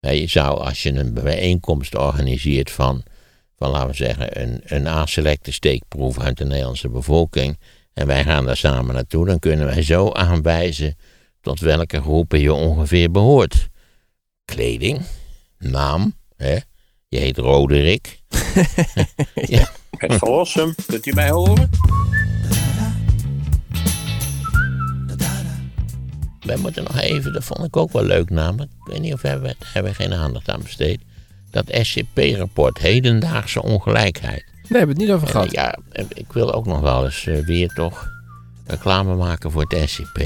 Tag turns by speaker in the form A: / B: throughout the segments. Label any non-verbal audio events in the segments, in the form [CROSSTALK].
A: Je zou, als je een bijeenkomst organiseert van, van laten we zeggen, een, een aanselecte steekproef uit de Nederlandse bevolking. En wij gaan daar samen naartoe, dan kunnen wij zo aanwijzen tot welke groepen je ongeveer behoort. Kleding, naam, hè? je heet Roderick. [LAUGHS]
B: ja. Het verlossen, kunt u mij horen?
A: Wij moeten nog even, dat vond ik ook wel leuk namelijk. Ik weet niet of we hebben, hebben we geen aandacht aan besteed. Dat SCP-rapport, hedendaagse ongelijkheid.
C: Nee, we hebben het niet over gehad.
A: ja, ik wil ook nog wel eens eh, weer toch reclame maken voor het SCP.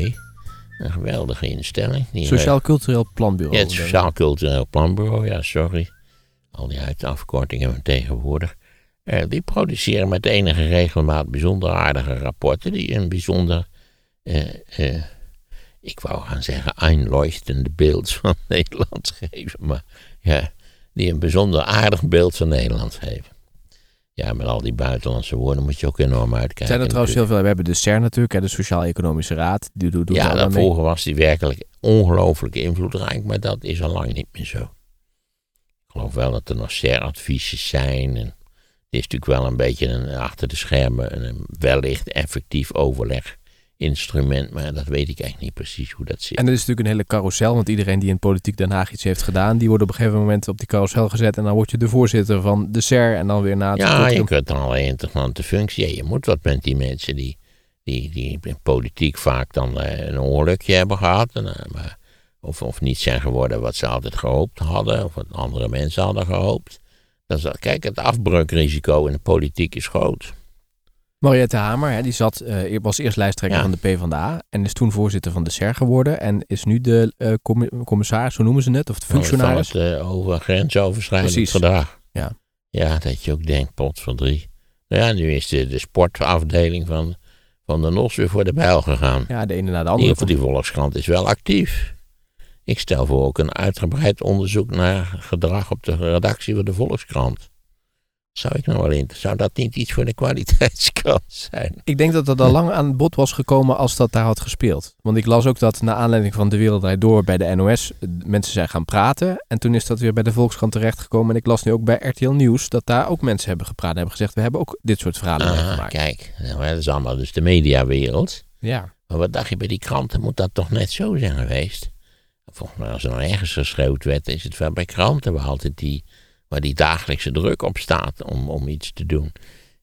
A: Een geweldige instelling. Die
C: Sociaal Cultureel Planbureau.
A: Ja, het Sociaal Cultureel Planbureau, ja, sorry. Al die uitafkortingen tegenwoordig. Eh, die produceren met enige regelmaat bijzonder aardige rapporten. Die een bijzonder, eh, eh, ik wou gaan zeggen, einleuchtende beeld van [LAUGHS] Nederland geven. Maar ja, die een bijzonder aardig beeld van Nederland geven. Ja, met al die buitenlandse woorden moet je ook enorm uitkijken.
C: Zijn er trouwens heel veel. We hebben de CER natuurlijk, hè, de Sociaal-Economische Raad. Die doet, doet
A: Ja, daarvoor was die werkelijk ongelooflijk invloedrijk, maar dat is al lang niet meer zo. Ik geloof wel dat er nog CER-adviesjes zijn. En het is natuurlijk wel een beetje een, achter de schermen een wellicht effectief overleginstrument, maar dat weet ik eigenlijk niet precies hoe dat zit.
C: En er is natuurlijk een hele carousel, want iedereen die in politiek Den Haag iets heeft gedaan, die wordt op een gegeven moment op die carousel gezet en dan word je de voorzitter van de SER en dan weer na het
A: ja, je kunt dan allerlei interessante functie. Ja, je moet wat met die mensen die, die, die in politiek vaak dan eh, een ongelukje hebben gehad. En, eh, maar, of, of niet zijn geworden wat ze altijd gehoopt hadden. Of wat andere mensen hadden gehoopt. Dat is, kijk, het afbreukrisico in de politiek is groot.
C: Mariette Hamer, hè, die zat, eh, was eerst lijsttrekker
A: Ja.
C: van de PvdA en is toen voorzitter van de SER geworden en is nu de eh, commi- commissaris, hoe noemen ze het, of de functionaris.
A: Van het eh, over, grensoverschrijdend
C: Precies.
A: gedrag.
C: Ja.
A: Ja, dat je ook denkt, pot van drie. Nou ja, nu is de, de sportafdeling van, van de NOS weer voor de bijl gegaan.
C: Ja, de ene na de andere.
A: ieder geval, die Volkskrant is wel actief. Ik stel voor ook een uitgebreid onderzoek naar gedrag op de redactie van de Volkskrant. Zou ik nou wel in? Zou dat niet iets voor de kwaliteitskrant zijn?
C: Ik denk dat dat al lang aan bod was gekomen als dat daar had gespeeld. Want ik las ook dat na aanleiding van De Wereld Door bij de NOS eh, mensen zijn gaan praten. En toen is dat weer bij de Volkskrant terechtgekomen. En ik las nu ook bij RTL Nieuws dat daar ook mensen hebben gepraat. En hebben gezegd, we hebben ook dit soort verhalen
A: Ah,
C: meegemaakt.
A: kijk, nou, dat is allemaal dus de mediawereld.
C: Ja.
A: Maar wat dacht je bij die kranten? Moet dat toch net zo zijn geweest? Volgens mij, als er nou ergens geschreeuwd werd, is het wel bij kranten waar altijd die, waar die dagelijkse druk op staat om, om iets te doen.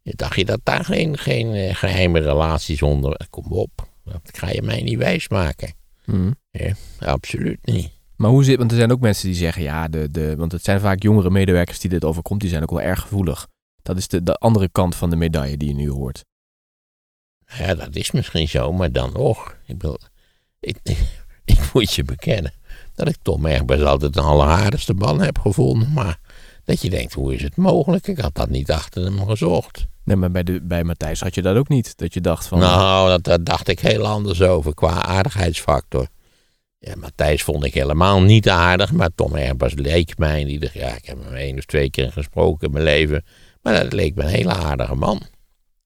A: Dacht je dat daar geen, geen eh, geheime relaties onder. Kom op, dat ga je mij niet wijsmaken.
C: Hm.
A: Ja, absoluut niet.
C: Maar hoe zit, want er zijn ook mensen die zeggen, ja, de, de, want het zijn vaak jongere medewerkers die dit overkomt, die zijn ook wel erg gevoelig. Dat is de, de andere kant van de medaille die je nu hoort.
A: Ja, dat is misschien zo, maar dan nog. Ik, wil, ik, [LAUGHS] ik moet je bekennen dat ik Tom Egbers altijd een alleraardigste man heb gevonden. Maar dat je denkt, hoe is het mogelijk? Ik had dat niet achter hem gezocht.
C: Nee, maar bij, de, bij Matthijs had je dat ook niet. Dat je dacht van,
A: Nou, dat, daar dacht ik heel anders over qua aardigheidsfactor. Ja, Matthijs vond ik helemaal niet aardig, maar Tom Egbers leek mij in ieder Ja, ik heb hem één of twee keer gesproken in mijn leven. Maar dat leek me een hele aardige man.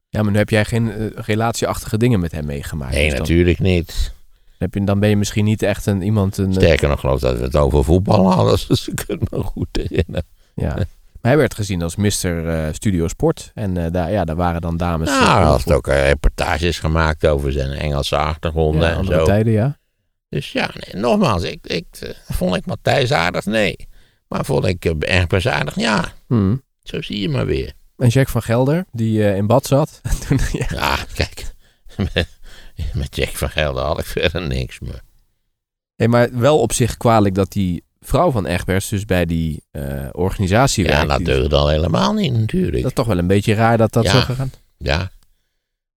C: ja, maar nu heb jij geen eh, relatieachtige dingen met hem meegemaakt.
A: Nee,
C: Dus dan,
A: natuurlijk niet.
C: heb je, dan ben je misschien niet echt een, iemand, een, eh,
A: Sterker nog, geloof dat we het over voetbal hadden. [LAUGHS] Dus ik kan me goed herinneren.
C: Ja. Maar hij werd gezien als Mr. eh, Studio Sport. En eh, daar, ja, daar waren dan dames...
A: Nou,
C: eh,
A: hij had ook eh, reportages gemaakt over zijn Engelse achtergronden
C: ja,
A: en
C: andere
A: zo.
C: tijden, ja.
A: Dus ja, nee, nogmaals, ik, ik, eh, vond ik Matthijs aardig? Nee. Maar vond ik Egbers aardig? Ja.
C: Hm.
A: Zo zie je maar weer.
C: En Jack van Gelder, die eh, in bad zat. [LAUGHS] Toen, ja.
A: Ja, kijk. Met, [LAUGHS] met Jack van Gelder had ik verder niks meer.
C: Hey, maar wel op zich kwalijk dat die vrouw van Egbers dus bij die eh, organisatie
A: Ja,
C: werkt.
A: dat
C: Die-
A: deugde al helemaal niet natuurlijk.
C: Dat is toch wel een beetje raar dat dat
A: Ja.
C: zo gegaan.
A: Ja.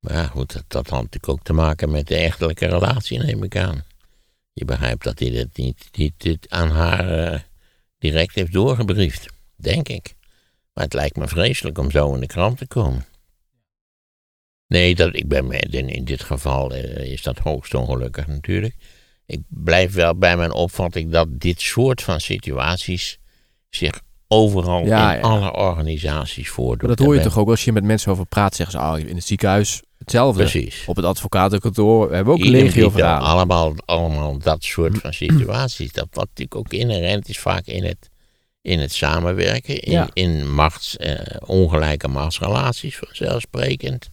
A: Maar ja, goed, dat, dat had natuurlijk ook te maken met de echtelijke relatie, neem ik aan. Je begrijpt dat hij het niet, niet, niet aan haar eh, direct heeft doorgebriefd, denk ik. Maar het lijkt me vreselijk om zo in de krant te komen. Nee, dat, ik ben in dit geval eh, is dat hoogst ongelukkig natuurlijk. Ik blijf wel bij mijn opvatting dat dit soort van situaties zich overal
C: Ja,
A: in
C: ja.
A: alle organisaties voordoet.
C: Maar dat hoor je toch ook als je met mensen over praat. Zeggen ze, oh, in het ziekenhuis Hetzelfde.
A: Precies.
C: Op het advocatenkantoor hebben we ook
A: Idem
C: legio.
A: Allemaal, allemaal dat soort van situaties. Dat wat natuurlijk ook inherent is vaak in het, in het samenwerken. In,
C: Ja.
A: in machts, eh, ongelijke machtsrelaties vanzelfsprekend.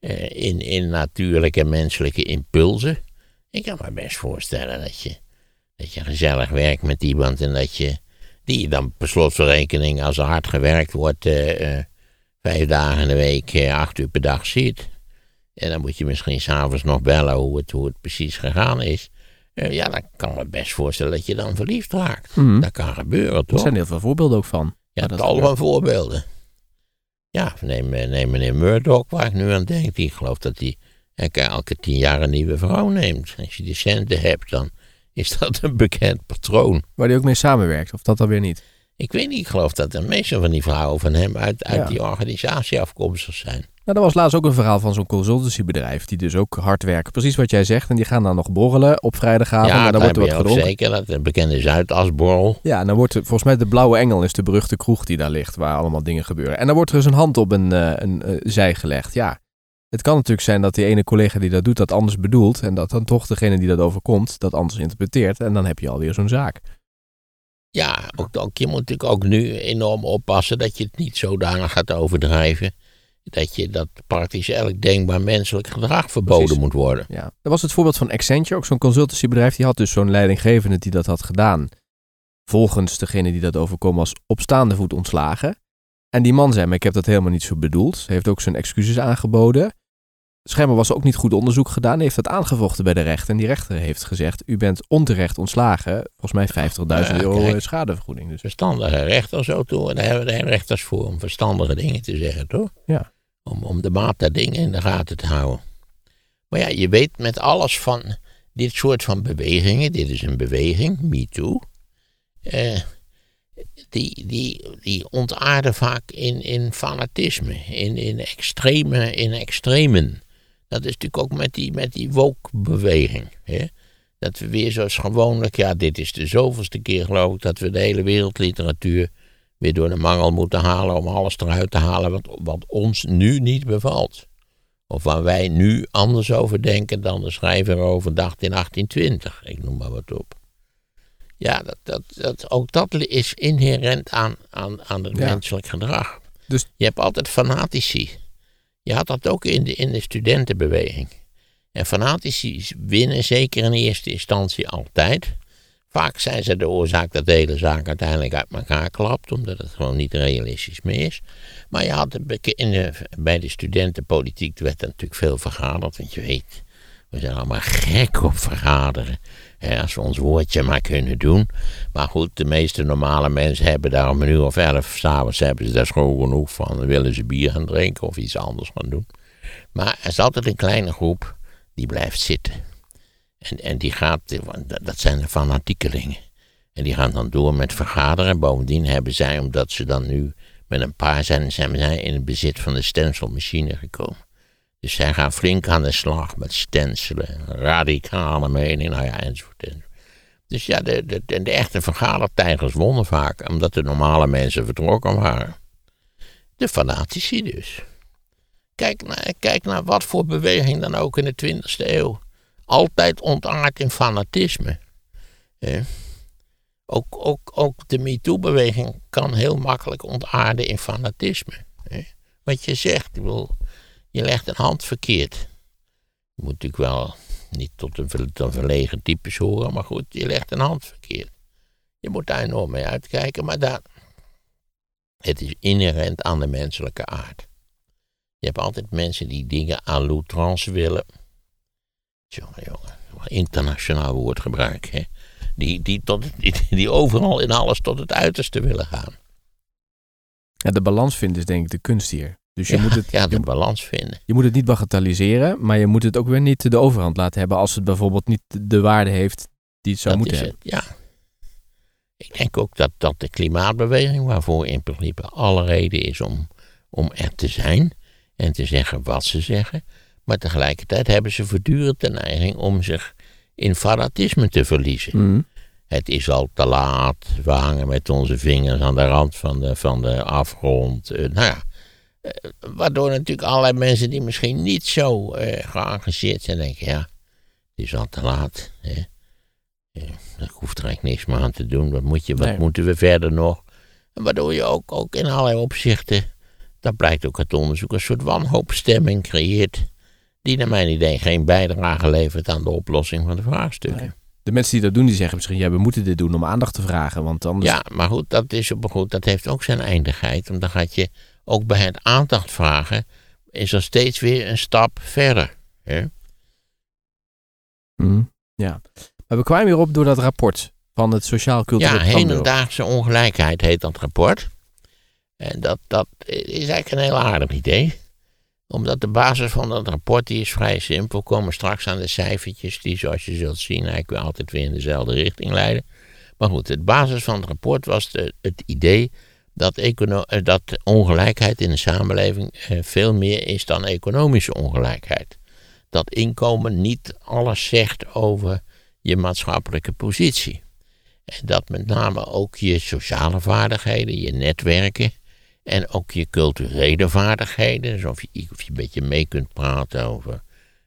A: Eh, in, in natuurlijke menselijke impulsen. Ik kan me best voorstellen dat je, dat je gezellig werkt met iemand en dat je die je dan per slot van rekening als er hard gewerkt wordt, eh, eh, vijf dagen in de week, eh, acht uur per dag ziet. En dan moet je misschien s'avonds nog bellen hoe het, hoe het precies gegaan is. Ja, dan kan ik me best voorstellen dat je dan verliefd raakt.
C: Mhm.
A: Dat kan gebeuren,
C: Er
A: toch?
C: zijn heel veel voorbeelden ook van.
A: Ja,
C: dat
A: tal van voorbeelden. Ja, neem, neem meneer Murdoch, waar ik nu aan denk. Die gelooft dat hij elke, elke tien jaar een nieuwe vrouw neemt. Als je die centen hebt, dan is dat een bekend patroon.
C: Waar die ook mee samenwerkt, of dat dan weer niet.
A: Ik weet niet, ik geloof dat de meeste van die vrouwen van hem uit, uit
C: Ja.
A: die organisatie afkomstig zijn.
C: Nou, er was laatst ook een verhaal van zo'n consultancybedrijf. Die dus ook hard werken. Precies wat jij zegt. En die gaan dan nog borrelen op vrijdagavond.
A: ja,
C: en dan
A: dat
C: wordt er wat gedronken.
A: zeker. Dat een bekende Zuidasborrel.
C: Ja, en dan wordt er, volgens mij de Blauwe Engel is de beruchte kroeg die daar ligt. Waar allemaal dingen gebeuren. En dan wordt er dus een hand op een, eh, een eh, zij gelegd. Ja, het kan natuurlijk zijn dat die ene collega die dat doet dat anders bedoelt. En dat dan toch degene die dat overkomt dat anders interpreteert. En dan heb je alweer zo'n zaak.
A: Ja, ook, ook, je moet natuurlijk ook nu enorm oppassen dat je het niet zodanig gaat overdrijven. Dat je dat praktisch elk denkbaar menselijk gedrag verboden
C: Precies.
A: moet worden.
C: Ja. Dat was het voorbeeld van Accenture, ook zo'n consultancybedrijf. Die had dus zo'n leidinggevende die dat had gedaan. Volgens degene die dat overkomen was op staande voet ontslagen. En die man zei, maar ik heb dat helemaal niet zo bedoeld. Heeft ook zijn excuses aangeboden. Schijnbaar was ook niet goed onderzoek gedaan. Hij heeft dat aangevochten bij de rechter. En die rechter heeft gezegd, u bent onterecht ontslagen. Volgens mij 50.000
A: Ja,
C: euro schadevergoeding. Dus
A: Verstandige rechters zo toe. Daar hebben we de rechters voor om verstandige dingen te zeggen, toch?
C: Ja.
A: Om, om de maat der dingen in de gaten te houden. Maar ja, je weet met alles van dit soort van bewegingen. Dit is een beweging, Me Too. eh, die, die, die ontaarden vaak in, in fanatisme, in, in, extreme, in extremen. Dat is natuurlijk ook met die, met die woke-beweging. Hè? Dat we weer zoals gewoonlijk, ja, dit is de zoveelste keer geloof ik, dat we de hele wereldliteratuur weer door de mangel moeten halen om alles eruit te halen wat, wat ons nu niet bevalt. Of waar wij nu anders over denken dan de schrijver over dacht in 1820. Ik noem maar wat op. Ja, dat, dat, dat, ook dat is inherent aan, aan, aan het
C: Ja.
A: menselijk gedrag.
C: Dus-
A: Je hebt altijd fanatici. Je had dat ook in de, in de studentenbeweging. En fanatici winnen zeker in eerste instantie altijd. Vaak zijn ze de oorzaak dat de hele zaak uiteindelijk uit elkaar klapt, omdat het gewoon niet realistisch meer is. Maar je had in de, bij de studentenpolitiek werd er natuurlijk veel vergaderd, want je weet, we zijn allemaal gek op vergaderen. Hè, als ons woordje maar kunnen doen. Maar goed, de meeste normale mensen hebben daar om een uur of elf s'avonds hebben ze daar schoon genoeg van. Dan willen ze bier gaan drinken of iets anders gaan doen. Maar er is altijd een kleine groep die blijft zitten. En, en die gaat, dat zijn de fanatiekelingen. En die gaan dan door met vergaderen. Bovendien hebben zij, omdat ze dan nu met een paar zijn, zijn zij in het bezit van de stencilmachine gekomen. Dus zij gaan flink aan de slag met stencelen, radicale mening, nou ja, enzovoort. enzovoort. Dus ja, de, de, de, echte vergadertijgers wonnen vaak, omdat de normale mensen vertrokken waren. De fanatici dus. Kijk naar, kijk naar wat voor beweging dan ook in de 20e eeuw. Altijd ontaard in fanatisme. Ook, ook, ook de MeToo-beweging kan heel makkelijk ontaarden in fanatisme. Wat je zegt, ik je legt een hand verkeerd. Je moet natuurlijk wel niet tot een, verlegen types horen, maar goed, je legt een hand verkeerd. Je moet daar enorm mee uitkijken, maar daar, het is inherent aan de menselijke aard. Je hebt altijd mensen die dingen aan l'outrance willen. Jongen, jongen, internationaal woordgebruik, hè. Die, die, tot, die overal in alles tot het uiterste willen gaan.
C: ja, de balans vinden is denk ik de kunst hier. Dus je,
A: ja,
C: moet het,
A: ja, [LAUGHS] de
C: je,
A: balans vinden.
C: je moet het niet bagatelliseren. Maar je moet het ook weer niet de overhand laten hebben. Als het bijvoorbeeld niet de waarde heeft die het zou
A: dat
C: moeten hebben.
A: het, ja. Ik denk ook dat, dat de klimaatbeweging, waarvoor in principe alle reden is om, om er te zijn en te zeggen wat ze zeggen, maar tegelijkertijd hebben ze voortdurend de neiging om zich in fanatisme te verliezen.
C: Mhm.
A: Het is al te laat, we hangen met onze vingers aan de rand van de, van de afgrond. Eh, nou ja, waardoor natuurlijk allerlei mensen die misschien niet zo eh, geëngageerd zijn, denken: ja, het is al te laat. Hè? Ja, daar hoeft er eigenlijk niks meer aan te doen. Wat, moet je, wat
C: Nee.
A: moeten we verder nog? En waardoor je ook, ook in allerlei opzichten, dat blijkt ook uit onderzoek, een soort wanhoopstemming creëert. Die naar mijn idee geen bijdrage levert aan de oplossing van de vraagstukken.
C: Nee. De mensen die dat doen, die zeggen misschien... ja, we moeten dit doen om aandacht te vragen, want anders...
A: Ja, maar goed, dat, is op, goed, dat heeft ook zijn eindigheid. Want dan gaat je ook bij het aandacht vragen, is er steeds weer een stap verder. Hè?
C: Mhm. ja. Maar we kwamen hierop door dat rapport van het Sociaal Cultureel
A: Ja, hedendaagse ongelijkheid heet dat rapport. En dat, dat is eigenlijk een heel aardig idee. Omdat de basis van dat rapport die is vrij simpel. We komen straks aan de cijfertjes die zoals je zult zien eigenlijk weer altijd weer in dezelfde richting leiden. Maar goed, de basis van het rapport was de, het idee dat, eh, dat ongelijkheid in de samenleving eh, veel meer is dan economische ongelijkheid. Dat inkomen niet alles zegt over je maatschappelijke positie. En dat met name ook je sociale vaardigheden, je netwerken en ook je culturele vaardigheden, dus of je, of je een beetje mee kunt praten over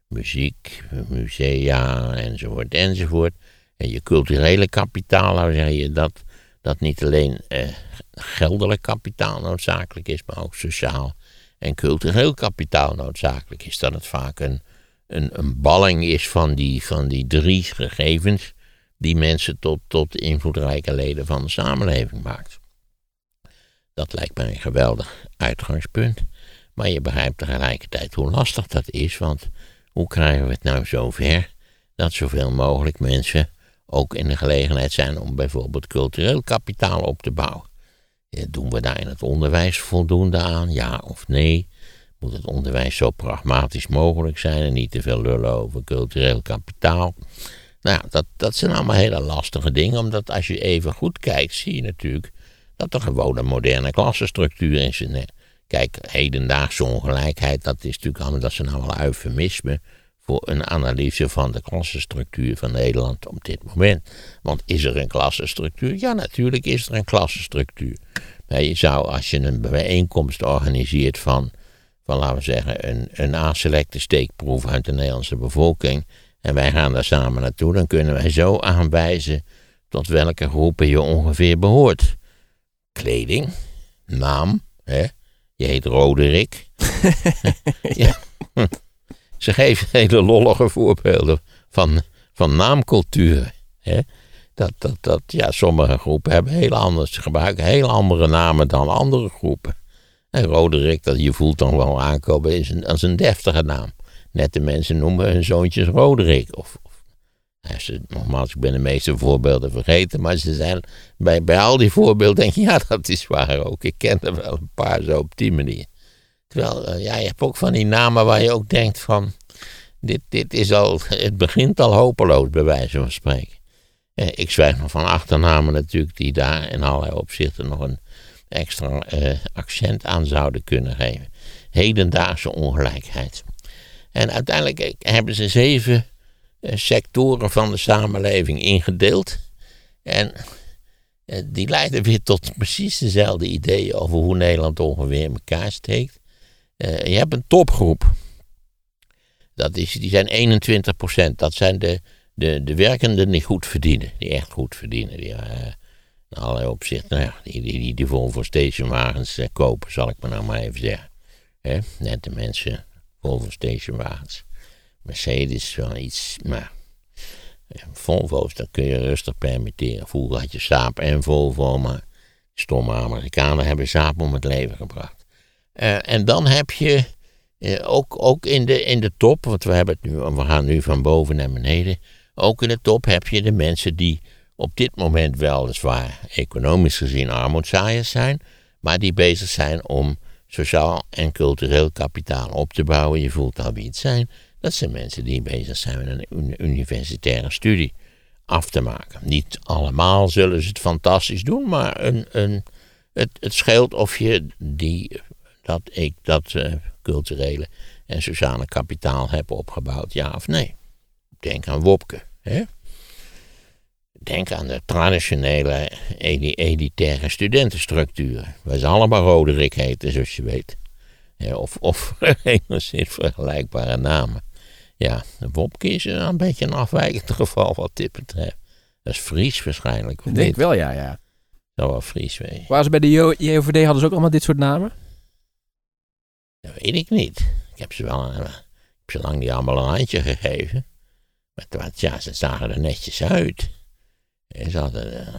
A: muziek, musea enzovoort enzovoort. En je culturele kapitaal, zeg je dat, dat niet alleen eh, geldelijk kapitaal noodzakelijk is, maar ook sociaal en cultureel kapitaal noodzakelijk is. Dat het vaak een, een, een balling is van die, van die drie gegevens die mensen tot, tot invloedrijke leden van de samenleving maakt. Dat lijkt mij een geweldig uitgangspunt. Maar je begrijpt tegelijkertijd hoe lastig dat is, want hoe krijgen we het nou zover dat zoveel mogelijk mensen ook in de gelegenheid zijn om bijvoorbeeld cultureel kapitaal op te bouwen? Doen we daar in het onderwijs voldoende aan, ja of nee? Moet het onderwijs zo pragmatisch mogelijk zijn en niet te veel lullen over cultureel kapitaal? Nou, dat, dat zijn allemaal hele lastige dingen, omdat als je even goed kijkt, zie je natuurlijk dat er gewoon een moderne klassenstructuur in zit. Kijk, hedendaagse ongelijkheid, dat is natuurlijk allemaal, dat zijn allemaal eufemismen voor een analyse van de klassenstructuur van Nederland op dit moment. Want is er een klassenstructuur? Ja, natuurlijk is er een klassenstructuur. Maar je zou, als je een bijeenkomst organiseert van, van laten we zeggen, een, een aanselecte steekproef uit de Nederlandse bevolking, en wij gaan daar samen naartoe, dan kunnen wij zo aanwijzen tot welke groepen je ongeveer behoort. Kleding, naam, hè? je heet Roderick. [LAUGHS] ja. [LAUGHS] [LAUGHS] Ze geven [LAUGHS] hele lollige voorbeelden van, van naamcultuur. Hè? Dat, dat, dat, ja, sommige groepen hebben heel anders, ze gebruiken heel andere namen dan andere groepen. En Roderick, dat je voelt dan wel aankomen, is een, is een deftige naam. Nette mensen noemen hun zoontjes Roderick. Of, of ze, nogmaals, ik ben de meeste voorbeelden vergeten, maar ze zijn bij, bij al die voorbeelden denk je, [LAUGHS] ja, dat is waar ook. Ik ken er wel een paar zo op die manier. Terwijl, eh, ja, je hebt ook van die namen waar je ook denkt van, dit, dit is al, het begint al hopeloos bij wijze van spreken. Eh, ik zwijg nog van achternamen natuurlijk die daar in allerlei opzichten nog een extra eh, accent aan zouden kunnen geven. Hedendaagse ongelijkheid. En uiteindelijk hebben ze zeven sectoren van de samenleving ingedeeld. En die leiden weer tot precies dezelfde ideeën over hoe Nederland ongeveer in elkaar steekt. Eh, je hebt een topgroep. Dat is, die zijn 21% Dat zijn de, de, de werkenden die goed verdienen. Die echt goed verdienen. Die eh, in allerlei opzichten, nou die, die, die, die Volvo stationwagens eh, kopen, zal ik maar nou maar even zeggen. Hè? Net de mensen, Volvo stationwagens. Mercedes wel iets, maar Volvo's, dat kun je rustig permitteren. Vroeger had je Saab en Volvo, maar stomme Amerikanen hebben Saab om het leven gebracht. Eh, en dan heb je eh, ook, ook in, de, in de top, want we, hebben het nu, we gaan nu van boven naar beneden. Ook in de top heb je de mensen die op dit moment weliswaar economisch gezien armoedzaaiers zijn, maar die bezig zijn om sociaal en cultureel kapitaal op te bouwen. Je voelt al wie het zijn. Dat zijn mensen die bezig zijn met een universitaire studie af te maken. Niet allemaal zullen ze het fantastisch doen, maar een, een, het, het scheelt of je die, dat, ik, dat uh, culturele en sociale kapitaal hebt opgebouwd, ja of nee. Denk aan Wopke. Hè? Denk aan de traditionele elitaire studentenstructuren. Waar ze allemaal Roderick heten, zoals je weet. Of, of [LAUGHS] enigszins vergelijkbare namen. Ja, Wopke is een beetje een afwijkend geval wat dit betreft. Dat is Fries waarschijnlijk.
C: Ik denk wel, ja, ja.
A: Zou wel Fries wezen.
C: Waar ze bij de Jo- JOVD hadden ze ook allemaal dit soort namen?
A: Dat weet ik niet. Ik heb ze wel ik heb ze lang niet allemaal een handje gegeven. Maar toen- ja, ze zagen er netjes uit. En ze hadden, eh,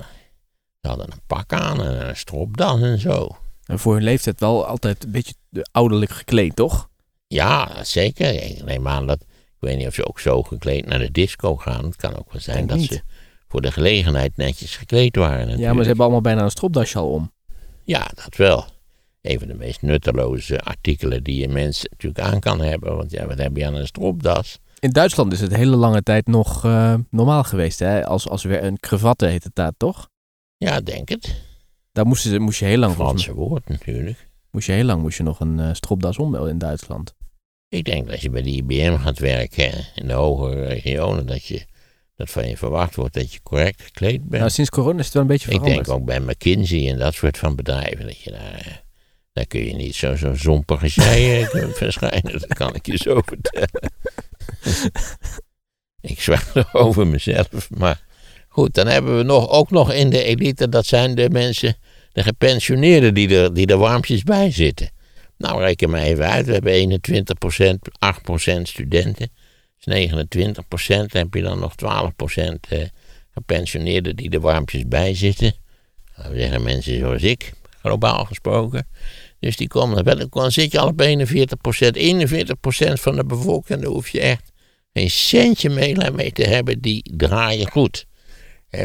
A: ze hadden een pak aan en een stropdas en zo.
C: En voor hun leeftijd wel altijd een beetje ouderlijk gekleed, toch?
A: Ja, zeker. Ik neem aan dat. Ik weet niet of ze ook zo gekleed naar de disco gaan. Het kan ook wel zijn dat
C: niet.
A: ze voor de gelegenheid netjes gekleed waren.
C: Ja, maar
A: natuurlijk.
C: ze hebben allemaal bijna een stropdasje al om.
A: Ja, dat wel. Een van de meest nutteloze artikelen die een mens natuurlijk aan kan hebben. Want ja, wat heb je aan een stropdas?
C: In Duitsland is het hele lange tijd nog eh, normaal geweest, hè? Als, als weer een cravatte heet het daar, toch?
A: Ja, denk het.
C: Daar moesten ze, moest je heel lang,
A: Franse woord natuurlijk.
C: moest je heel lang moest je nog een eh, stropdas om in Duitsland.
A: Ik denk dat als je bij de IBM gaat werken in de hogere regionen, dat, je, dat van je verwacht wordt dat je correct gekleed bent.
C: Nou, sinds corona is het wel een beetje
A: Ik
C: veranderd.
A: denk ook bij McKinsey en dat soort van bedrijven, dat je daar, daar kun je niet zo, zo zompig als eh, [LAUGHS] verschijnen. Dat kan ik je zo vertellen. [LAUGHS] ik er over mezelf, maar goed, dan hebben we nog, ook nog in de elite, dat zijn de mensen, de gepensioneerden die er, die er warmpjes bij zitten. Nou, reken maar even uit, we hebben 21%, 8% studenten. Dus 29% heb je dan nog 12% eh, gepensioneerden die er warmpjes bij zitten. Laten we zeggen mensen zoals ik, globaal gesproken. Dus die komen wel, dan zit je al op 41%. 41% van de bevolking, daar hoef je echt geen centje mee, mee te hebben, die draaien goed.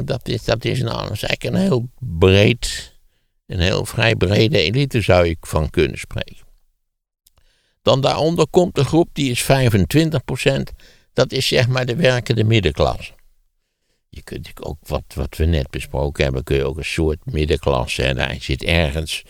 A: Dat, is, dat is nou eigenlijk een heel breed, een heel vrij brede elite zou ik van kunnen spreken. Dan daaronder komt een groep die is 25%. Dat is zeg maar de werkende middenklasse. Je kunt ook, wat, wat we net besproken hebben, kun je ook een soort middenklasse. En daar zit ergens,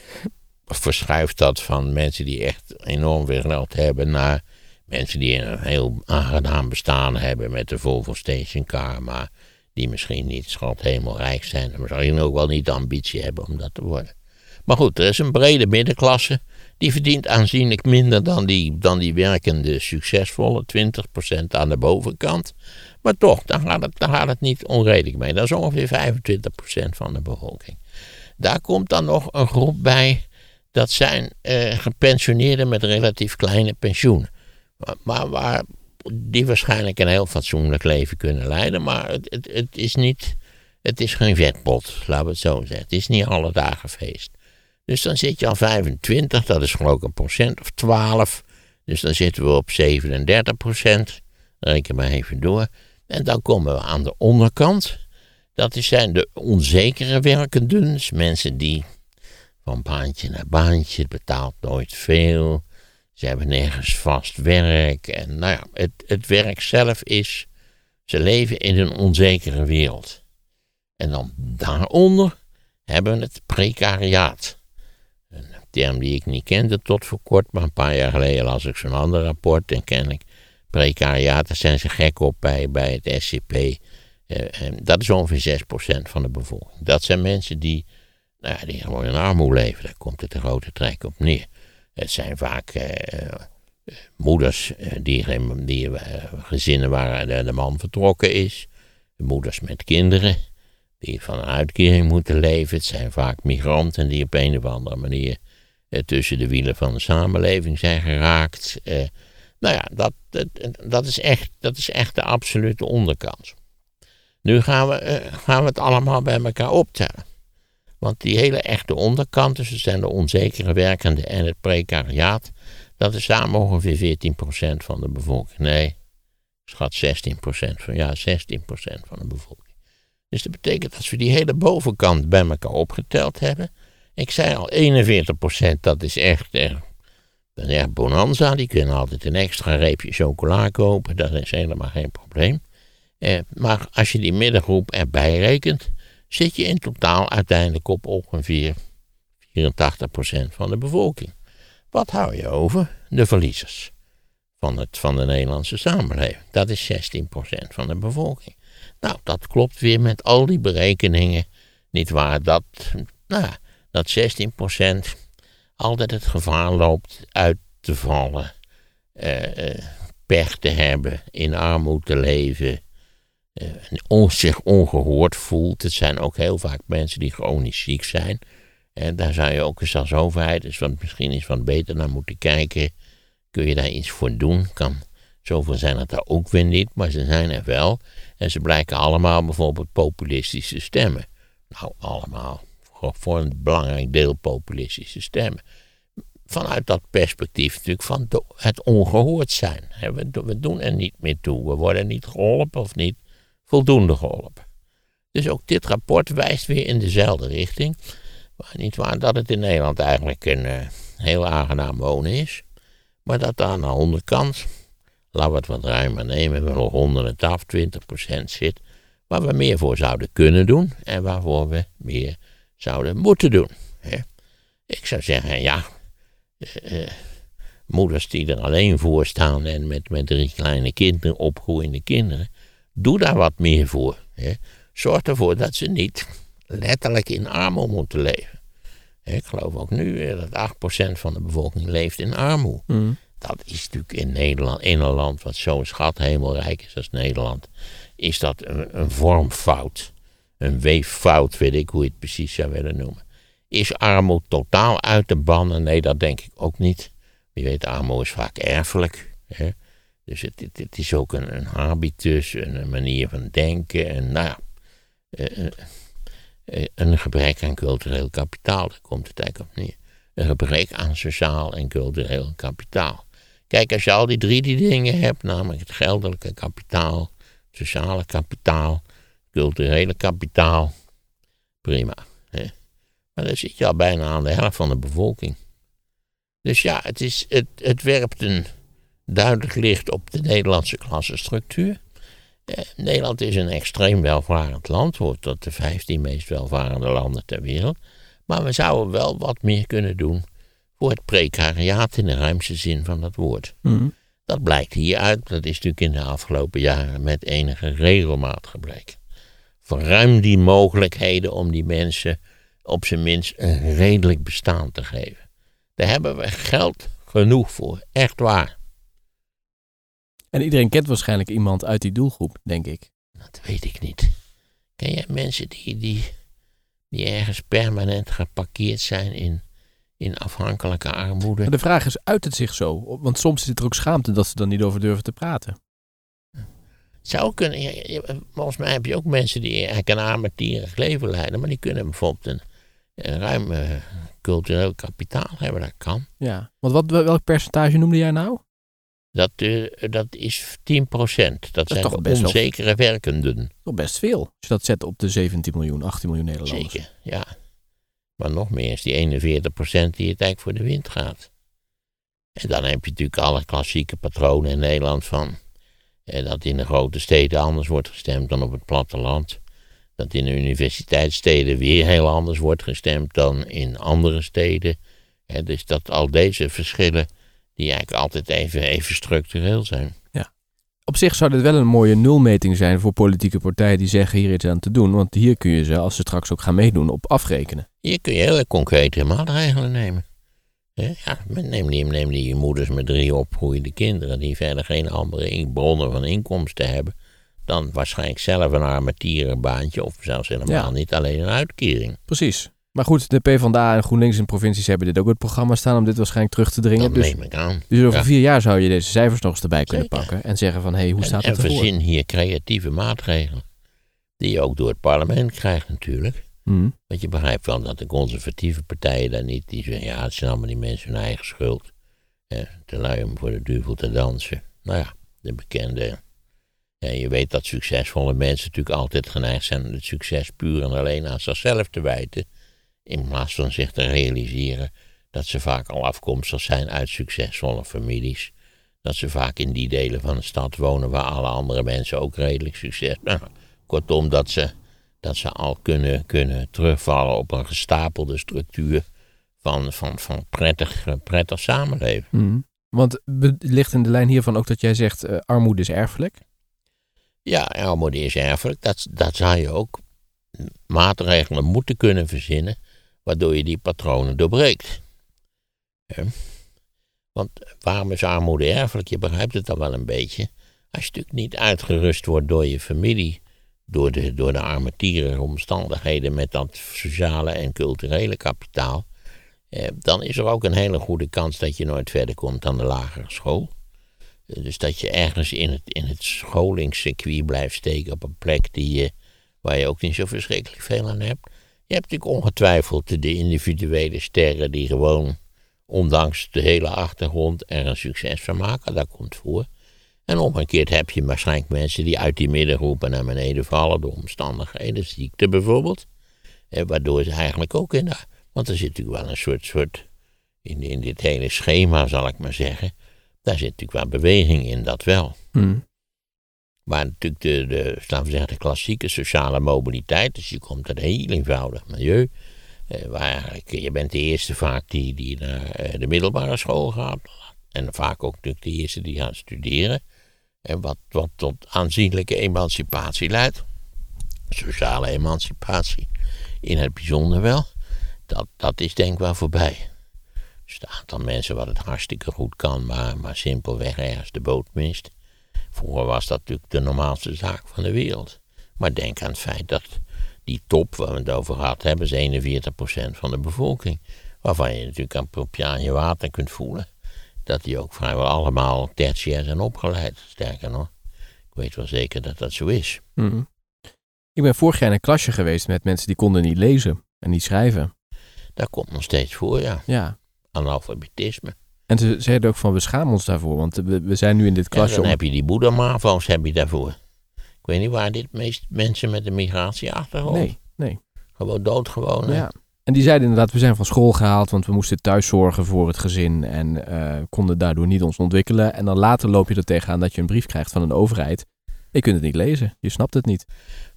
A: verschuift dat van mensen die echt enorm veel geld hebben naar mensen die een heel aangenaam bestaan hebben met de Volvo Stationcar, maar die misschien niet schat helemaal rijk zijn en misschien ook wel niet de ambitie hebben om dat te worden. Maar goed, er is een brede middenklasse. Die verdient aanzienlijk minder dan die, dan die werkende, succesvolle 20% aan de bovenkant. Maar toch, daar gaat, het, daar gaat het niet onredelijk mee. Dat is ongeveer 25% van de bevolking. Daar komt dan nog een groep bij. Dat zijn eh, gepensioneerden met relatief kleine pensioenen. Maar, maar waar die waarschijnlijk een heel fatsoenlijk leven kunnen leiden. Maar het, het, het is niet. Het is geen vetpot, laten we het zo zeggen. Het is niet alle dagen feest. Dus dan zit je al 25, dat is geloof ik een procent of 12. Dus dan zitten we op 37 procent. Reken maar even door. En dan komen we aan de onderkant. Dat zijn de onzekere werkenden. Dus mensen die van baantje naar baantje, het betaalt nooit veel. Ze hebben nergens vast werk. En nou ja, het, het werk zelf is. Ze leven in een onzekere wereld. En dan daaronder hebben we het precariaat. Een term die ik niet kende tot voor kort, maar een paar jaar geleden las ik zo'n ander rapport en ken ik. Precariaat, daar zijn ze gek op bij, bij het SCP. Eh, en dat is ongeveer 6% van de bevolking. Dat zijn mensen die, nou die gewoon in armoede leven. Daar komt het de grote trek op neer. Het zijn vaak eh, moeders eh, die, die eh, gezinnen waar de, de man vertrokken is. Moeders met kinderen die van een uitkering moeten leven. Het zijn vaak migranten die op een of andere manier eh, tussen de wielen van de samenleving zijn geraakt. Eh, nou ja, dat, dat, is echt, dat is echt de absolute onderkant. Nu gaan we, eh, gaan we het allemaal bij elkaar optellen. Want die hele echte onderkant, dus het zijn de onzekere werkenden en het precariaat, dat is samen ongeveer 14% van de bevolking. Nee, schat 16% van, ja, 16% van de bevolking. Dus dat betekent dat we die hele bovenkant bij elkaar opgeteld hebben. Ik zei al, 41% dat is echt, echt, dat bonanza. Die kunnen altijd een extra reepje chocola kopen. Dat is helemaal geen probleem. Eh, maar als je die middengroep erbij rekent, zit je in totaal uiteindelijk op ongeveer 84% van de bevolking. Wat hou je over? De verliezers van, het, van de Nederlandse samenleving. Dat is 16% van de bevolking. Nou, dat klopt weer met al die berekeningen. Niet waar dat, nou, dat 16% altijd het gevaar loopt uit te vallen, eh, eh, pech te hebben, in armoede te leven, on, zich ongehoord voelt. Het zijn ook heel vaak mensen die chronisch ziek zijn. En daar zou je ook eens als overheid eens wat, misschien eens wat beter naar moeten kijken. Kun je daar iets voor doen? Kan, zoveel zijn het er ook weer niet, maar ze zijn er wel. En ze blijken allemaal bijvoorbeeld populistische stemmen. Nou, allemaal. Voor, een belangrijk deel populistische stemmen. Vanuit dat perspectief natuurlijk van het ongehoord zijn. We doen er niet meer toe. We worden niet geholpen of niet voldoende geholpen. Dus ook dit rapport wijst weer in dezelfde richting. Niet waar dat het in Nederland eigenlijk een eh, heel aangenaam wonen is. Maar dat aan de onderkant, laten we het wat ruimer nemen, we nog onder het af 20% zit. Waar we meer voor zouden kunnen doen en waarvoor we meer zouden moeten doen. Ik zou zeggen, ja, eh, eh, moeders die er alleen voor staan en met, met drie kleine kinderen, opgroeiende kinderen, doe daar wat meer voor. Hè. Zorg ervoor dat ze niet letterlijk in armoede moeten leven. Ik geloof ook nu dat 8% van de bevolking leeft in armoede.
C: Mm.
A: Dat is natuurlijk in Nederland, in een land wat zo'n schat hemelrijk is als Nederland, is dat een, een vormfout. Een weeffout, weet ik hoe je het precies zou willen noemen. Is armoede totaal uit te bannen? Nee, dat denk ik ook niet. Je weet, armoede is vaak erfelijk. Hè? Dus het, het, is ook een, een habitus, een, een manier van denken. En nou ja, eh, eh, eh, een gebrek aan cultureel kapitaal, daar komt het eigenlijk op neer. Een gebrek aan sociaal en cultureel kapitaal. Kijk, als je al die drie die dingen hebt, namelijk het geldelijke kapitaal, het sociale kapitaal, culturele kapitaal, prima. Hè? Maar dan zit je al bijna aan de helft van de bevolking. Dus ja, het, is, het, het werpt een duidelijk licht op de Nederlandse klassenstructuur. Eh, Nederland is een extreem welvarend land, hoort tot de 15 meest welvarende landen ter wereld. Maar we zouden wel wat meer kunnen doen voor het precariaat in de ruimste zin van dat woord.
C: Mm.
A: Dat blijkt hieruit, dat is natuurlijk in de afgelopen jaren met enige regelmaat gebleken. Verruim die mogelijkheden om die mensen op zijn minst een redelijk bestaan te geven. Daar hebben we geld genoeg voor, echt waar.
C: En iedereen kent waarschijnlijk iemand uit die doelgroep, denk ik.
A: Dat weet ik niet. Ken jij mensen die, die, die ergens permanent geparkeerd zijn in, in afhankelijke armoede?
C: Maar de vraag is, uit het zich zo? Want soms zit er ook schaamte dat ze dan niet over durven te praten.
A: Zou kunnen, ja, volgens mij heb je ook mensen die eigenlijk een armetierig leven leiden, maar die kunnen bijvoorbeeld een, een ruim eh, cultureel kapitaal hebben, dat kan.
C: Ja. Want wat, welk percentage noemde jij nou?
A: Dat, eh, dat is 10% Dat, zijn
C: toch
A: de
C: best wel-
A: onzekere werkenden.
C: Nog best veel. Als je dat zet op de 17 miljoen, 18 miljoen Nederlanders.
A: Zeker, ja. Maar nog meer is die 41% die het eigenlijk voor de wind gaat. En dan heb je natuurlijk alle klassieke patronen in Nederland van... eh, dat in de grote steden anders wordt gestemd dan op het platteland. Dat in de universiteitssteden weer heel anders wordt gestemd dan in andere steden. Dus dat al deze verschillen, die eigenlijk altijd even, even structureel zijn.
C: Op zich zou dit wel een mooie nulmeting zijn voor politieke partijen die zeggen hier iets aan te doen. Want hier kun je ze, als ze straks ook gaan meedoen, op afrekenen.
A: Hier kun je heel concrete maatregelen nemen. Ja, neem die, neem die moeders met drie opgroeiende kinderen die verder geen andere bronnen van inkomsten hebben dan waarschijnlijk zelf een armetierenbaantje of zelfs helemaal
C: Ja.
A: niet alleen een uitkering.
C: Precies. Maar goed, de PvdA en GroenLinks in provincies hebben dit ook op het programma staan om dit waarschijnlijk terug te dringen.
A: Dat
C: Dus,
A: neem ik aan.
C: dus over
A: Ja.
C: vier jaar zou je deze cijfers nog eens erbij kunnen
A: Zeker.
C: pakken. En zeggen van, hé, hey, hoe
A: En,
C: staat
A: en
C: het ervoor?
A: verzin hier creatieve maatregelen. Die je ook door het parlement krijgt natuurlijk.
C: Hm.
A: Want je begrijpt wel dat de conservatieve partijen daar niet, die zeggen, ja, het zijn allemaal die mensen hun eigen schuld. Hè, te lui om voor de duivel te dansen. Nou ja, de bekende. Ja, je weet dat succesvolle mensen natuurlijk altijd geneigd zijn om het succes puur en alleen aan zichzelf te wijten. In plaats van zich te realiseren dat ze vaak al afkomstig zijn uit succesvolle families. Dat ze vaak in die delen van de stad wonen waar alle andere mensen ook redelijk succes. Nou, kortom, dat ze dat ze al kunnen, kunnen terugvallen op een gestapelde structuur van, van, van prettig, prettig samenleven.
C: Hm. Want ligt in de lijn hiervan ook dat jij zegt, eh, armoede is erfelijk.
A: Ja, armoede is erfelijk. Dat, dat zou je ook maatregelen moeten kunnen verzinnen, waardoor je die patronen doorbreekt. Want waarom is armoede erfelijk? Je begrijpt het dan wel een beetje. Als je natuurlijk niet uitgerust wordt door je familie, door de, door de armetierige omstandigheden met dat sociale en culturele kapitaal, eh, dan is er ook een hele goede kans dat je nooit verder komt dan de lagere school. Eh, dus dat je ergens in het, in het scholingscircuit blijft steken op een plek die waar je ook niet zo verschrikkelijk veel aan hebt. Je hebt natuurlijk ongetwijfeld de individuele sterren die gewoon, ondanks de hele achtergrond, er een succes van maken. Dat komt voor. En omgekeerd heb je waarschijnlijk mensen die uit die middengroepen naar beneden vallen door omstandigheden, ziekte bijvoorbeeld. Waardoor ze eigenlijk ook in de. Want er zit natuurlijk wel een soort. soort in, in dit hele schema, zal ik maar zeggen. Daar zit natuurlijk wel beweging in, dat wel.
C: Hmm.
A: Maar natuurlijk de, laten we zeggen, de klassieke sociale mobiliteit. Dus je komt uit een heel eenvoudig milieu. Eh, waar je bent de eerste vaak die, die naar eh, de middelbare school gaat. En vaak ook natuurlijk de eerste die gaat studeren. En wat, wat tot aanzienlijke emancipatie leidt. Sociale emancipatie in het bijzonder wel. Dat, dat is denk ik wel voorbij. Dus een aantal mensen wat het hartstikke goed kan, maar, maar simpelweg ergens de boot mist. Vroeger was dat natuurlijk de normaalste zaak van de wereld. Maar denk aan het feit dat die top waar we het over gehad hebben, is 41% van de bevolking. Waarvan je natuurlijk aan, op je aan je water kunt voelen dat die ook vrijwel allemaal tertiair zijn opgeleid. Sterker nog, ik weet wel zeker dat dat zo is.
C: Hmm. Ik ben vorig jaar in een klasje geweest met mensen die konden niet lezen en niet schrijven.
A: Dat komt nog steeds voor, ja.
C: Ja.
A: Analfabetisme.
C: En ze zeiden ook van we schamen ons daarvoor, want we, we zijn nu in dit
A: Ja,
C: klasje.
A: dan
C: om-
A: heb je die Boeddha-mavo's heb je daarvoor. Ik weet niet waar dit meest mensen met een migratieachtergrond.
C: Nee, nee.
A: Gewoon doodgewoon.
C: Ja. En die zeiden inderdaad, we zijn van school gehaald, want we moesten thuis zorgen voor het gezin en eh, konden daardoor niet ons ontwikkelen. En dan later loop je er tegenaan dat je een brief krijgt van een overheid. Je kunt het niet lezen, je snapt het niet.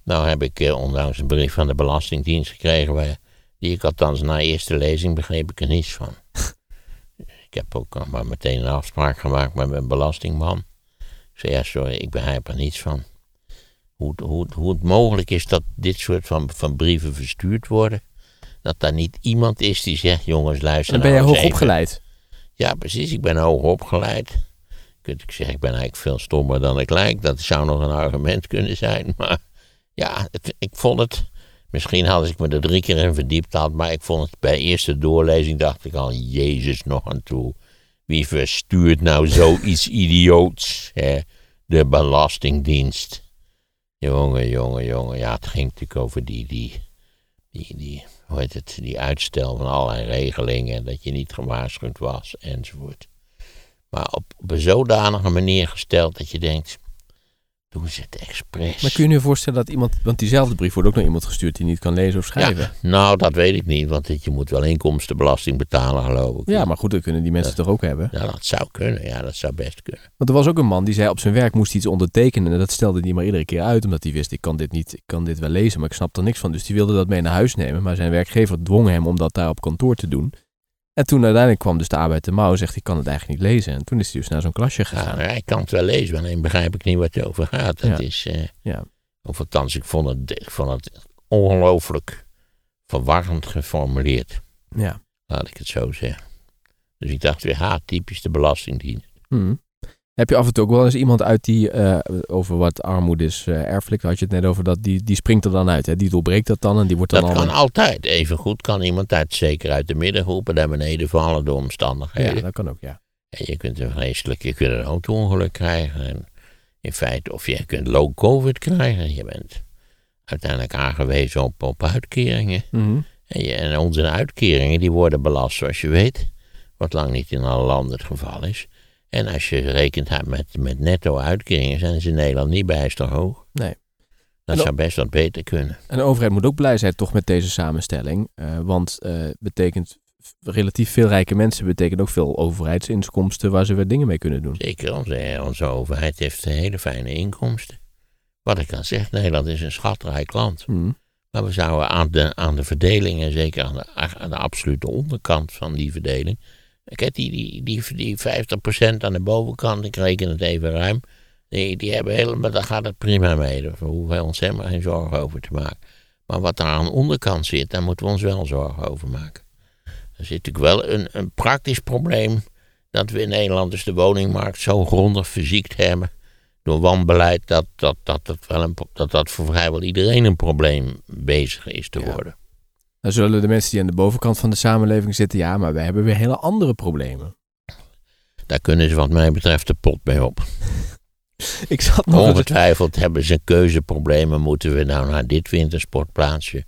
A: Nou heb ik eh, onlangs een brief van de Belastingdienst gekregen. Waar, die ik althans na eerste lezing begreep ik er niets van. Ik heb ook al maar meteen een afspraak gemaakt met mijn belastingman. Ik zei, ja sorry, ik begrijp er niets van. Hoe, het- hoe, hoe het mogelijk is dat dit soort van, van brieven verstuurd worden. Dat daar niet iemand is die zegt, jongens luister
C: Dan ben jij
A: nou eens
C: hoog
A: even.
C: opgeleid.
A: Ja, precies. Ik ben hoog opgeleid. Ik zeggen, ik ben eigenlijk veel stommer dan ik lijk. Dat zou nog een argument kunnen zijn. [LAUGHS] Maar ja, het- ik vond het. Misschien had ik me er drie keer in verdiept had. Maar ik vond het bij eerste doorlezing dacht ik al, Jezus nog aan toe. Wie verstuurt nou zoiets [LAUGHS] idioots? Hè? De Belastingdienst. Jongen, jongen, jongen. Ja, het ging natuurlijk over die, die, die, die, hoe heet het, die uitstel van allerlei regelingen. Dat je niet gewaarschuwd was, enzovoort. Maar op, op een zodanige manier gesteld dat je denkt, doen ze het expres.
C: Maar kun je je voorstellen dat iemand, want diezelfde brief wordt ook naar iemand gestuurd die niet kan lezen of schrijven.
A: ja, nou, dat weet ik niet, want je moet wel inkomstenbelasting betalen, geloof ik.
C: Ja, maar goed, dat kunnen die mensen toch ook hebben.
A: Ja, dat zou kunnen, ja, dat zou best kunnen.
C: Want er was ook een man die zei op zijn werk moest iets ondertekenen. En dat stelde hij maar iedere keer uit, omdat hij wist, ik kan dit niet, ik kan dit wel lezen, maar ik snap er niks van. Dus die wilde dat mee naar huis nemen, maar zijn werkgever dwong hem om dat daar op kantoor te doen. En toen uiteindelijk kwam dus de arbeid de mouw, zegt ik kan het eigenlijk niet lezen. En toen is hij dus naar zo'n klasje
A: Ja,
C: gegaan.
A: nou, ik kan het wel lezen, alleen begrijp ik niet wat het over gaat. Dat
C: Ja.
A: is, eh,
C: Ja.
A: of althans, ik vond het, ik vond het ongelooflijk verwarrend geformuleerd.
C: Ja.
A: Laat ik het zo zeggen. Dus ik dacht weer, ha, typisch de Belastingdienst.
C: Hm. Heb je af en toe ook wel eens iemand uit die, eh, over wat armoede is eh, erfelijk, had je het net over, dat die, die springt er dan uit. Hè? Die doorbreekt dat dan en die wordt dan
A: Dat kan altijd. Even goed kan iemand uit, zeker uit de middengroepen, naar beneden vallen door
C: Ja,
A: omstandigheden.
C: dat kan ook, ja.
A: En je kunt een vreselijk, je kunt een auto-ongeluk krijgen. En in feite, of je kunt low covid krijgen. Je bent uiteindelijk aangewezen op, op uitkeringen.
C: Mhm.
A: En, je, en onze uitkeringen die worden belast zoals je weet. Wat lang niet in alle landen het geval is. En als je rekent met, met netto uitkeringen, zijn ze in Nederland niet bijster hoog.
C: Nee.
A: Dat zou best wat beter kunnen.
C: En de overheid moet ook blij zijn toch met deze samenstelling. eh, want eh betekent relatief veel rijke mensen betekent ook veel overheidsinkomsten waar ze weer dingen mee kunnen doen.
A: Zeker, onze, onze overheid heeft hele fijne inkomsten. Wat ik al zeg, Nederland is een schatrijk land.
C: Mhm.
A: Maar we zouden aan de, aan de verdeling, en zeker aan de, aan de absolute onderkant van die verdeling. Kijk, die, die, die, die 50% aan de bovenkant, ik reken het even ruim. Die, die hebben helemaal, daar gaat het prima mee. Daar hoeven wij ons helemaal geen zorgen over te maken. Maar wat er aan de onderkant zit, daar moeten we ons wel zorgen over maken. Er zit natuurlijk wel een, een praktisch probleem. dat we in Nederland dus de woningmarkt zo grondig verziekt hebben door wanbeleid dat dat, dat, dat, wel een, dat dat voor vrijwel iedereen een probleem bezig is te
C: Ja. Dan zullen de mensen die aan de bovenkant van de samenleving zitten, ja, maar wij hebben weer hele andere problemen.
A: Daar kunnen ze wat mij betreft de pot mee op. [LAUGHS]
C: Ik zat nog
A: Ongetwijfeld hebben ze keuzeproblemen. Moeten we nou naar dit wintersportplaatsje?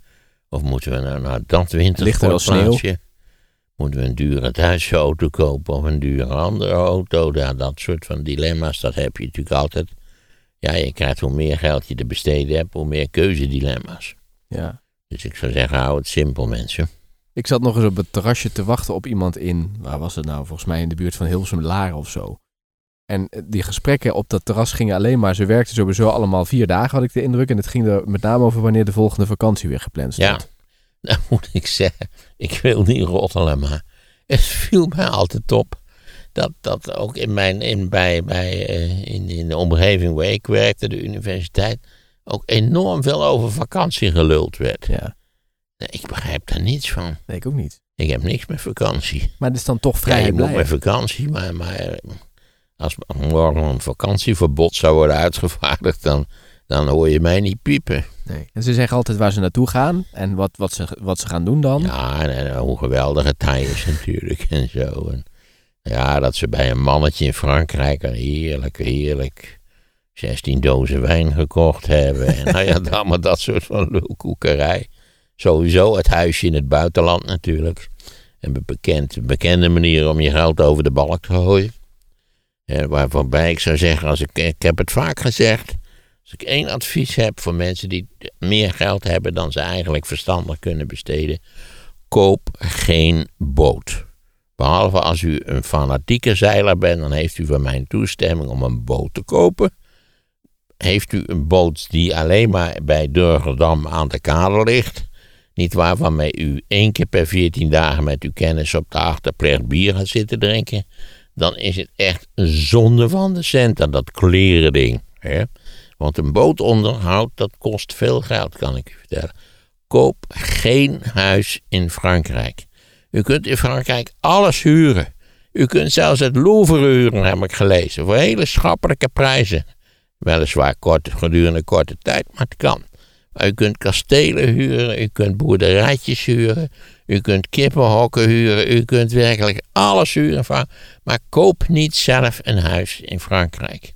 A: Of moeten we nou naar dat
C: er
A: wintersportplaatsje? Moeten we een dure thuisauto kopen of een dure andere auto? Ja, dat soort van dilemma's, dat heb je natuurlijk altijd. Ja, je krijgt hoe meer geld je te besteden hebt, hoe meer keuzedilemma's.
C: ja.
A: Dus ik zou zeggen, hou het simpel mensen.
C: Ik zat nog eens op het terrasje te wachten op iemand in, waar was het nou? Volgens mij in de buurt van Hilversum Laren of zo. En eh, die gesprekken op dat terras gingen alleen maar, ze werkten sowieso allemaal vier dagen, had ik de indruk. En het ging er met name over wanneer de volgende vakantie weer gepland
A: Ja,
C: stond. [LAUGHS]
A: nou moet ik zeggen, ik wil niet rottelen, maar het viel mij altijd op dat, dat ook in, mijn, in, bij, bij, eh, in, in de omgeving waar ik werkte, de universiteit, ook enorm veel over vakantie geluld werd.
C: Ja,
A: Nee, ik begrijp daar niets van.
C: nee, ik ook niet.
A: Ik heb niks met vakantie.
C: Maar het is dan toch
A: Ja,
C: vrij
A: ik moet met vakantie, maar, maar als morgen een vakantieverbod zou worden uitgevaardigd, dan, dan hoor je mij niet piepen.
C: Nee. En ze zeggen altijd waar ze naartoe gaan en wat, wat, ze, wat ze gaan doen dan.
A: Ja, en, en hoe geweldig het is natuurlijk en zo. En, ja, dat ze bij een mannetje in Frankrijk een heerlijk, heerlijk 16 dozen wijn gekocht hebben. En nou ja, [LAUGHS] allemaal dat soort van lulkoekerij. Sowieso het huisje in het buitenland natuurlijk. Een bekend, bekende manier om je geld over de balk te gooien. En waarbij ik zou zeggen, als ik, ik heb het vaak gezegd, als ik één advies heb voor mensen die meer geld hebben dan ze eigenlijk verstandig kunnen besteden, koop geen boot. Behalve als u een fanatieke zeiler bent, dan heeft u van mijn toestemming om een boot te kopen. Heeft u een boot die alleen maar bij Durgerdam aan de kade ligt, niet waar waarmee u één keer per 14 dagen met uw kennis op de achterplecht bier gaat zitten drinken, dan is het echt een zonde van de cent aan dat kleren ding. Hè? Want een bootonderhoud, dat kost veel geld, kan ik u vertellen. Koop geen huis in Frankrijk. U kunt in Frankrijk alles huren. U kunt zelfs het Louvre huren, heb ik gelezen, voor hele schappelijke prijzen. Weliswaar kort, gedurende korte tijd, maar het kan. Maar u kunt kastelen huren, u kunt boerderijtjes huren, u kunt kippenhokken huren, u kunt werkelijk alles huren. Van, maar koop niet zelf een huis in Frankrijk.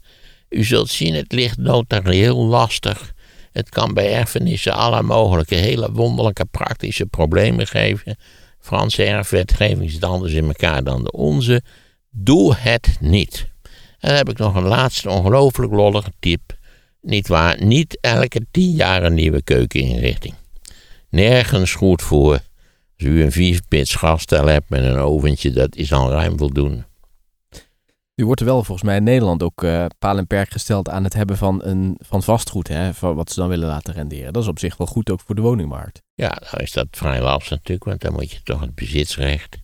A: U zult zien, het ligt notarieel lastig. Het kan bij erfenissen alle mogelijke hele wonderlijke praktische problemen geven. Franse erfwetgeving zit anders in elkaar dan de onze. Doe het niet. En dan heb ik nog een laatste ongelooflijk lollige tip. Niet waar, niet elke tien jaar een nieuwe keukeninrichting. Nergens goed voor. Als u een vierpits gasstel hebt met een oventje, dat is al ruim voldoende.
C: Nu wordt er wel volgens mij in Nederland ook eh paal en perk gesteld aan het hebben van, een, van vastgoed, hè, van wat ze dan willen laten renderen. Dat is op zich wel goed ook voor de woningmarkt.
A: Ja, nou is dat vrij lastig natuurlijk, want dan moet je toch het bezitsrecht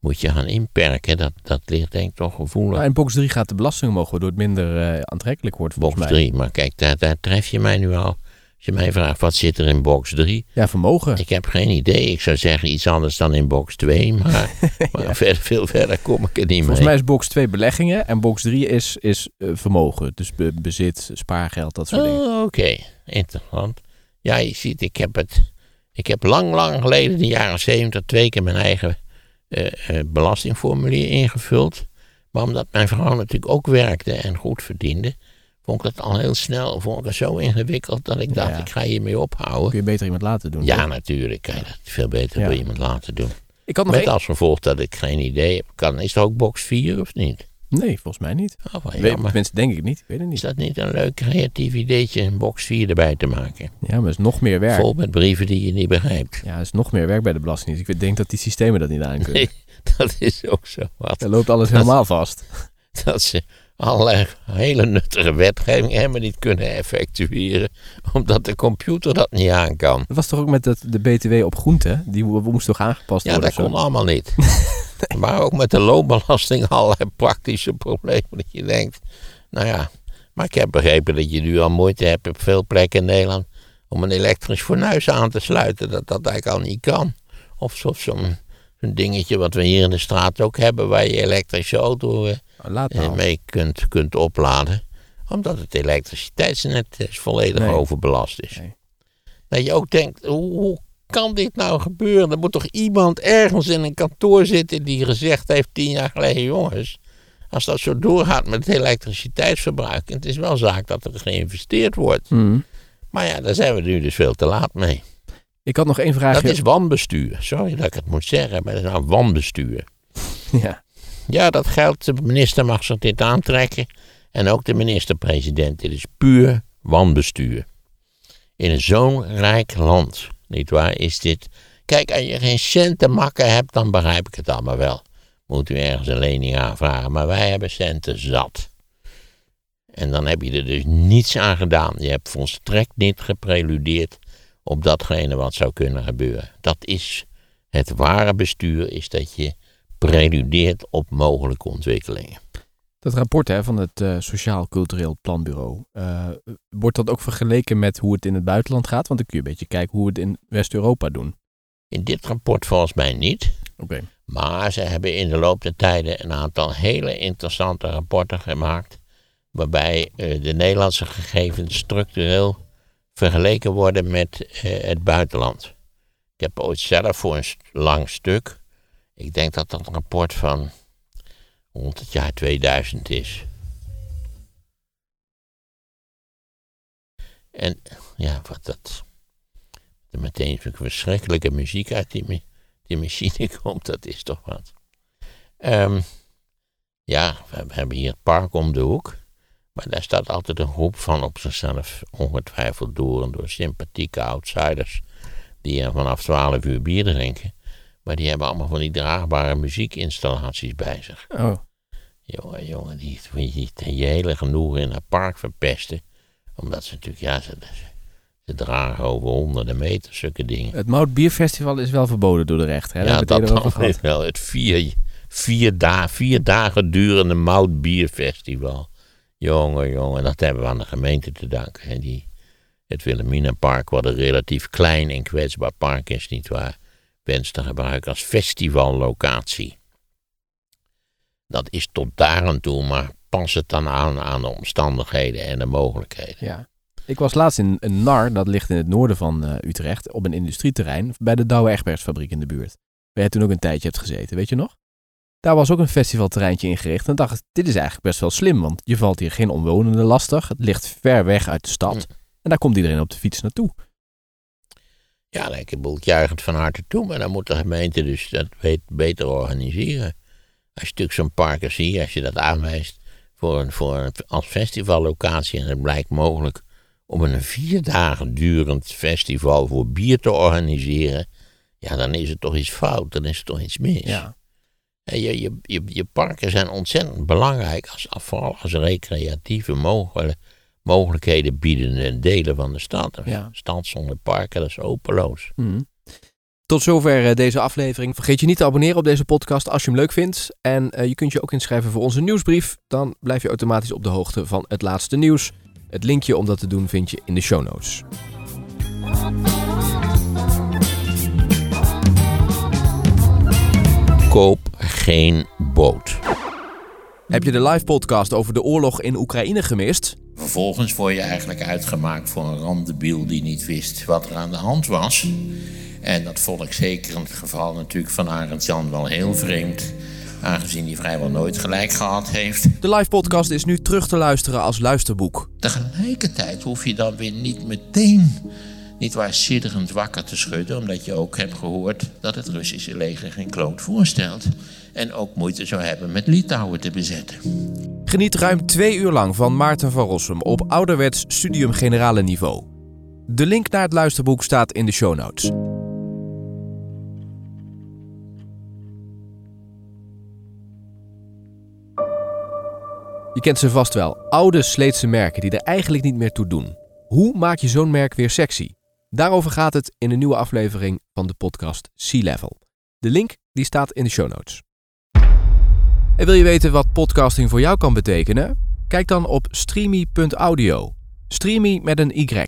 A: moet je gaan inperken. Dat, dat ligt denk ik toch gevoelig.
C: Maar in box 3 gaat de belasting omhoog, waardoor het minder eh, aantrekkelijk wordt volgens
A: box
C: mij.
A: 3, maar kijk, daar, daar tref je mij nu al. Als je mij vraagt, wat zit er in box 3?
C: Ja, vermogen.
A: Ik heb geen idee. Ik zou zeggen iets anders dan in box 2, maar, [LAUGHS] maar verder, veel verder kom ik er niet
C: Volgens
A: mee.
C: mij is box 2 beleggingen en box 3 is, is eh, vermogen. Dus be- bezit, spaargeld, dat soort dingen.
A: Oh, Oké, interessant. Ja, je ziet, ik heb het. Ik heb lang, lang geleden, in de jaren 70, twee keer mijn eigen belastingformulier ingevuld. Maar omdat mijn vrouw natuurlijk ook werkte en goed verdiende, vond ik dat al heel snel vond ik het zo ingewikkeld dat ik dacht,
C: Ja.
A: ik ga hiermee ophouden.
C: Kun je beter iemand laten doen.
A: Ja,
C: toch?
A: natuurlijk kan je dat veel beter
C: Ja.
A: door iemand laten doen.
C: Ik had nog
A: Met als gevolg dat ik geen idee heb. Kan, is het ook box 4 of niet?
C: Nee, volgens mij niet.
A: Oh,
C: Weet, tenminste, denk ik niet. Ik weet het
A: Is
C: niet.
A: dat niet een leuk creatief ideetje, een box 4 erbij te maken?
C: Ja, maar het is nog meer werk.
A: Vol met brieven die je niet begrijpt.
C: Ja, het is nog meer werk bij de Belastingdienst. Ik denk dat die systemen dat niet aan kunnen.
A: Nee, [LAUGHS] dat is ook zo wat.
C: Dan loopt alles
A: Dat-
C: helemaal vast.
A: Dat ze allerlei hele nuttige wetgeving helemaal niet kunnen effectueren. Omdat de computer dat niet aan kan.
C: Dat was toch ook met dat, de BTW op groenten? Die mo- moest toch aangepast
A: Ja,
C: worden?
A: dat
C: of zo?
A: kon allemaal niet. [LAUGHS] Maar ook met de loonbelasting [LAUGHS] allerlei praktische problemen. Dat je denkt, nou ja. Maar ik heb begrepen dat je nu al moeite hebt op veel plekken in Nederland. om een elektrisch fornuis aan te sluiten. Dat dat eigenlijk al niet kan. Of zo- zo'n zo'n dingetje wat we hier in de straat ook hebben, waar je elektrische auto eh, eh,
C: nou.
A: mee kunt, kunt opladen. Omdat het elektriciteitsnet eh, volledig
C: Nee.
A: overbelast is.
C: Nee.
A: Dat je ook denkt, hoe, hoe kan dit nou gebeuren? Er moet toch iemand ergens in een kantoor zitten die gezegd heeft tien jaar geleden, jongens, als dat zo doorgaat met het elektriciteitsverbruik, en het is wel zaak dat er geïnvesteerd wordt.
C: Hm.
A: Maar ja, daar zijn we nu dus veel te laat mee.
C: Ik had nog één vraagje.
A: Dat is wanbestuur. Sorry dat ik het moet zeggen, maar dat is nou wanbestuur. [LAUGHS]
C: Ja.
A: Ja, dat geldt. De minister mag zich dit aantrekken. En ook de minister-president. Dit is puur wanbestuur. In zo'n rijk land, nietwaar, is dit... Kijk, als je geen cent te makken hebt, dan begrijp ik het allemaal wel. Moet u ergens een lening aanvragen. Maar wij hebben centen zat. En dan heb je er dus niets aan gedaan. Je hebt volstrekt niet gepreludeerd op datgene wat zou kunnen gebeuren. Dat is het ware bestuur, is dat je preludeert op mogelijke ontwikkelingen.
C: Dat rapport hè, van het eh, Sociaal Cultureel Planbureau, eh, wordt dat ook vergeleken met hoe het in het buitenland gaat? Want dan kun je een beetje kijken hoe we het in West-Europa doen.
A: In dit rapport volgens mij niet.
C: Oké.
A: Maar ze hebben in de loop der tijden een aantal hele interessante rapporten gemaakt. Waarbij eh, de Nederlandse gegevens structureel vergeleken worden met het buitenland. Ik heb ooit zelf voor een lang stuk. Ik denk dat dat rapport van rond het jaar 2000 is. En ja, wat dat. Meteen zo'n verschrikkelijke muziek uit die, die machine [LAUGHS] komt, dat is toch wat. Ehm, ja, we we hebben hier het park om de hoek. Maar daar staat altijd een groep van op zichzelf ongetwijfeld door en door sympathieke outsiders. Die er vanaf 12 uur bier drinken. Maar die hebben allemaal van die draagbare muziekinstallaties bij zich.
C: Oh,
A: Jongen, jongen, die, die, die je hele genoegen in het park verpesten. Omdat ze natuurlijk, ja, ze, ze, dragen over honderden meter zulke dingen.
C: het Mout Bierfestival is wel verboden door de rechter. Hè?
A: ja, dat dan [LAUGHS]
C: gehad.
A: wel. Het vier, vier, da, vier dagen durende Mout Bierfestival. Jongen, jongen, dat hebben we aan de gemeente te danken. hè. Die, het Wilhelminapark, wat een relatief klein en kwetsbaar park is, nietwaar, te gebruiken als festivallocatie. Dat is tot daar aan toe, maar pas het dan aan aan de omstandigheden en de mogelijkheden.
C: Ja. Ik was laatst in een NAR, dat ligt in het noorden van eh, Utrecht, op een industrieterrein bij de Douwe Egbertsfabriek in de buurt. Waar jij toen ook een tijdje hebt gezeten, weet je nog? Daar was ook een festivalterreintje ingericht en dacht, dit is eigenlijk best wel slim, want je valt hier geen omwonenden lastig. Het ligt ver weg uit de stad en daar komt iedereen op de fiets naartoe.
A: Ja, ik bedoel, ik juich het van harte toe, maar dan moet de gemeente dus dat weet, beter organiseren. Als je natuurlijk zo'n park hier, als je dat aanwijst voor een, voor een, als festivallocatie en het blijkt mogelijk om een vier dagen durend festival voor bier te organiseren, ja, dan is het toch iets fout, dan is er toch iets mis.
C: Ja.
A: En Je, je, je, je parken zijn ontzettend belangrijk, als, vooral als recreatieve mogel- mogelijkheden biedende delen van de stad. Een
C: Ja.
A: stad zonder parken, dat is hopeloos.
C: Mhm. Tot zover eh, deze aflevering. Vergeet je niet te abonneren op deze podcast als je hem leuk vindt. En eh, je kunt je ook inschrijven voor onze nieuwsbrief. Dan blijf je automatisch op de hoogte van het laatste nieuws. Het linkje om dat te doen vind je in de show notes.
A: Koop geen boot.
C: Heb je de live podcast over de oorlog in Oekraïne gemist?
A: Vervolgens word je eigenlijk uitgemaakt voor een randebiel die niet wist wat er aan de hand was. En dat vond ik zeker in het geval natuurlijk van Arend Jan wel heel vreemd. Aangezien hij vrijwel nooit gelijk gehad heeft.
C: De live podcast is nu terug te luisteren als luisterboek.
A: Tegelijkertijd hoef je dan weer niet meteen, niet waar sidderend wakker te schudden, omdat je ook hebt gehoord dat het Russische leger geen kloot voorstelt. En ook moeite zou hebben met Litouwen te bezetten.
C: Geniet ruim twee uur lang van Maarten van Rossum op ouderwets studium generale niveau. De link naar het luisterboek staat in de show notes. Je kent ze vast wel, oude Sleetse merken die er eigenlijk niet meer toe doen. Hoe maak je zo'n merk weer sexy? Daarover gaat het in een nieuwe aflevering van de podcast Sea Level. De link die staat in de show notes. En wil je weten wat podcasting voor jou kan betekenen? Kijk dan op streamy.audio. Streamy met een Y.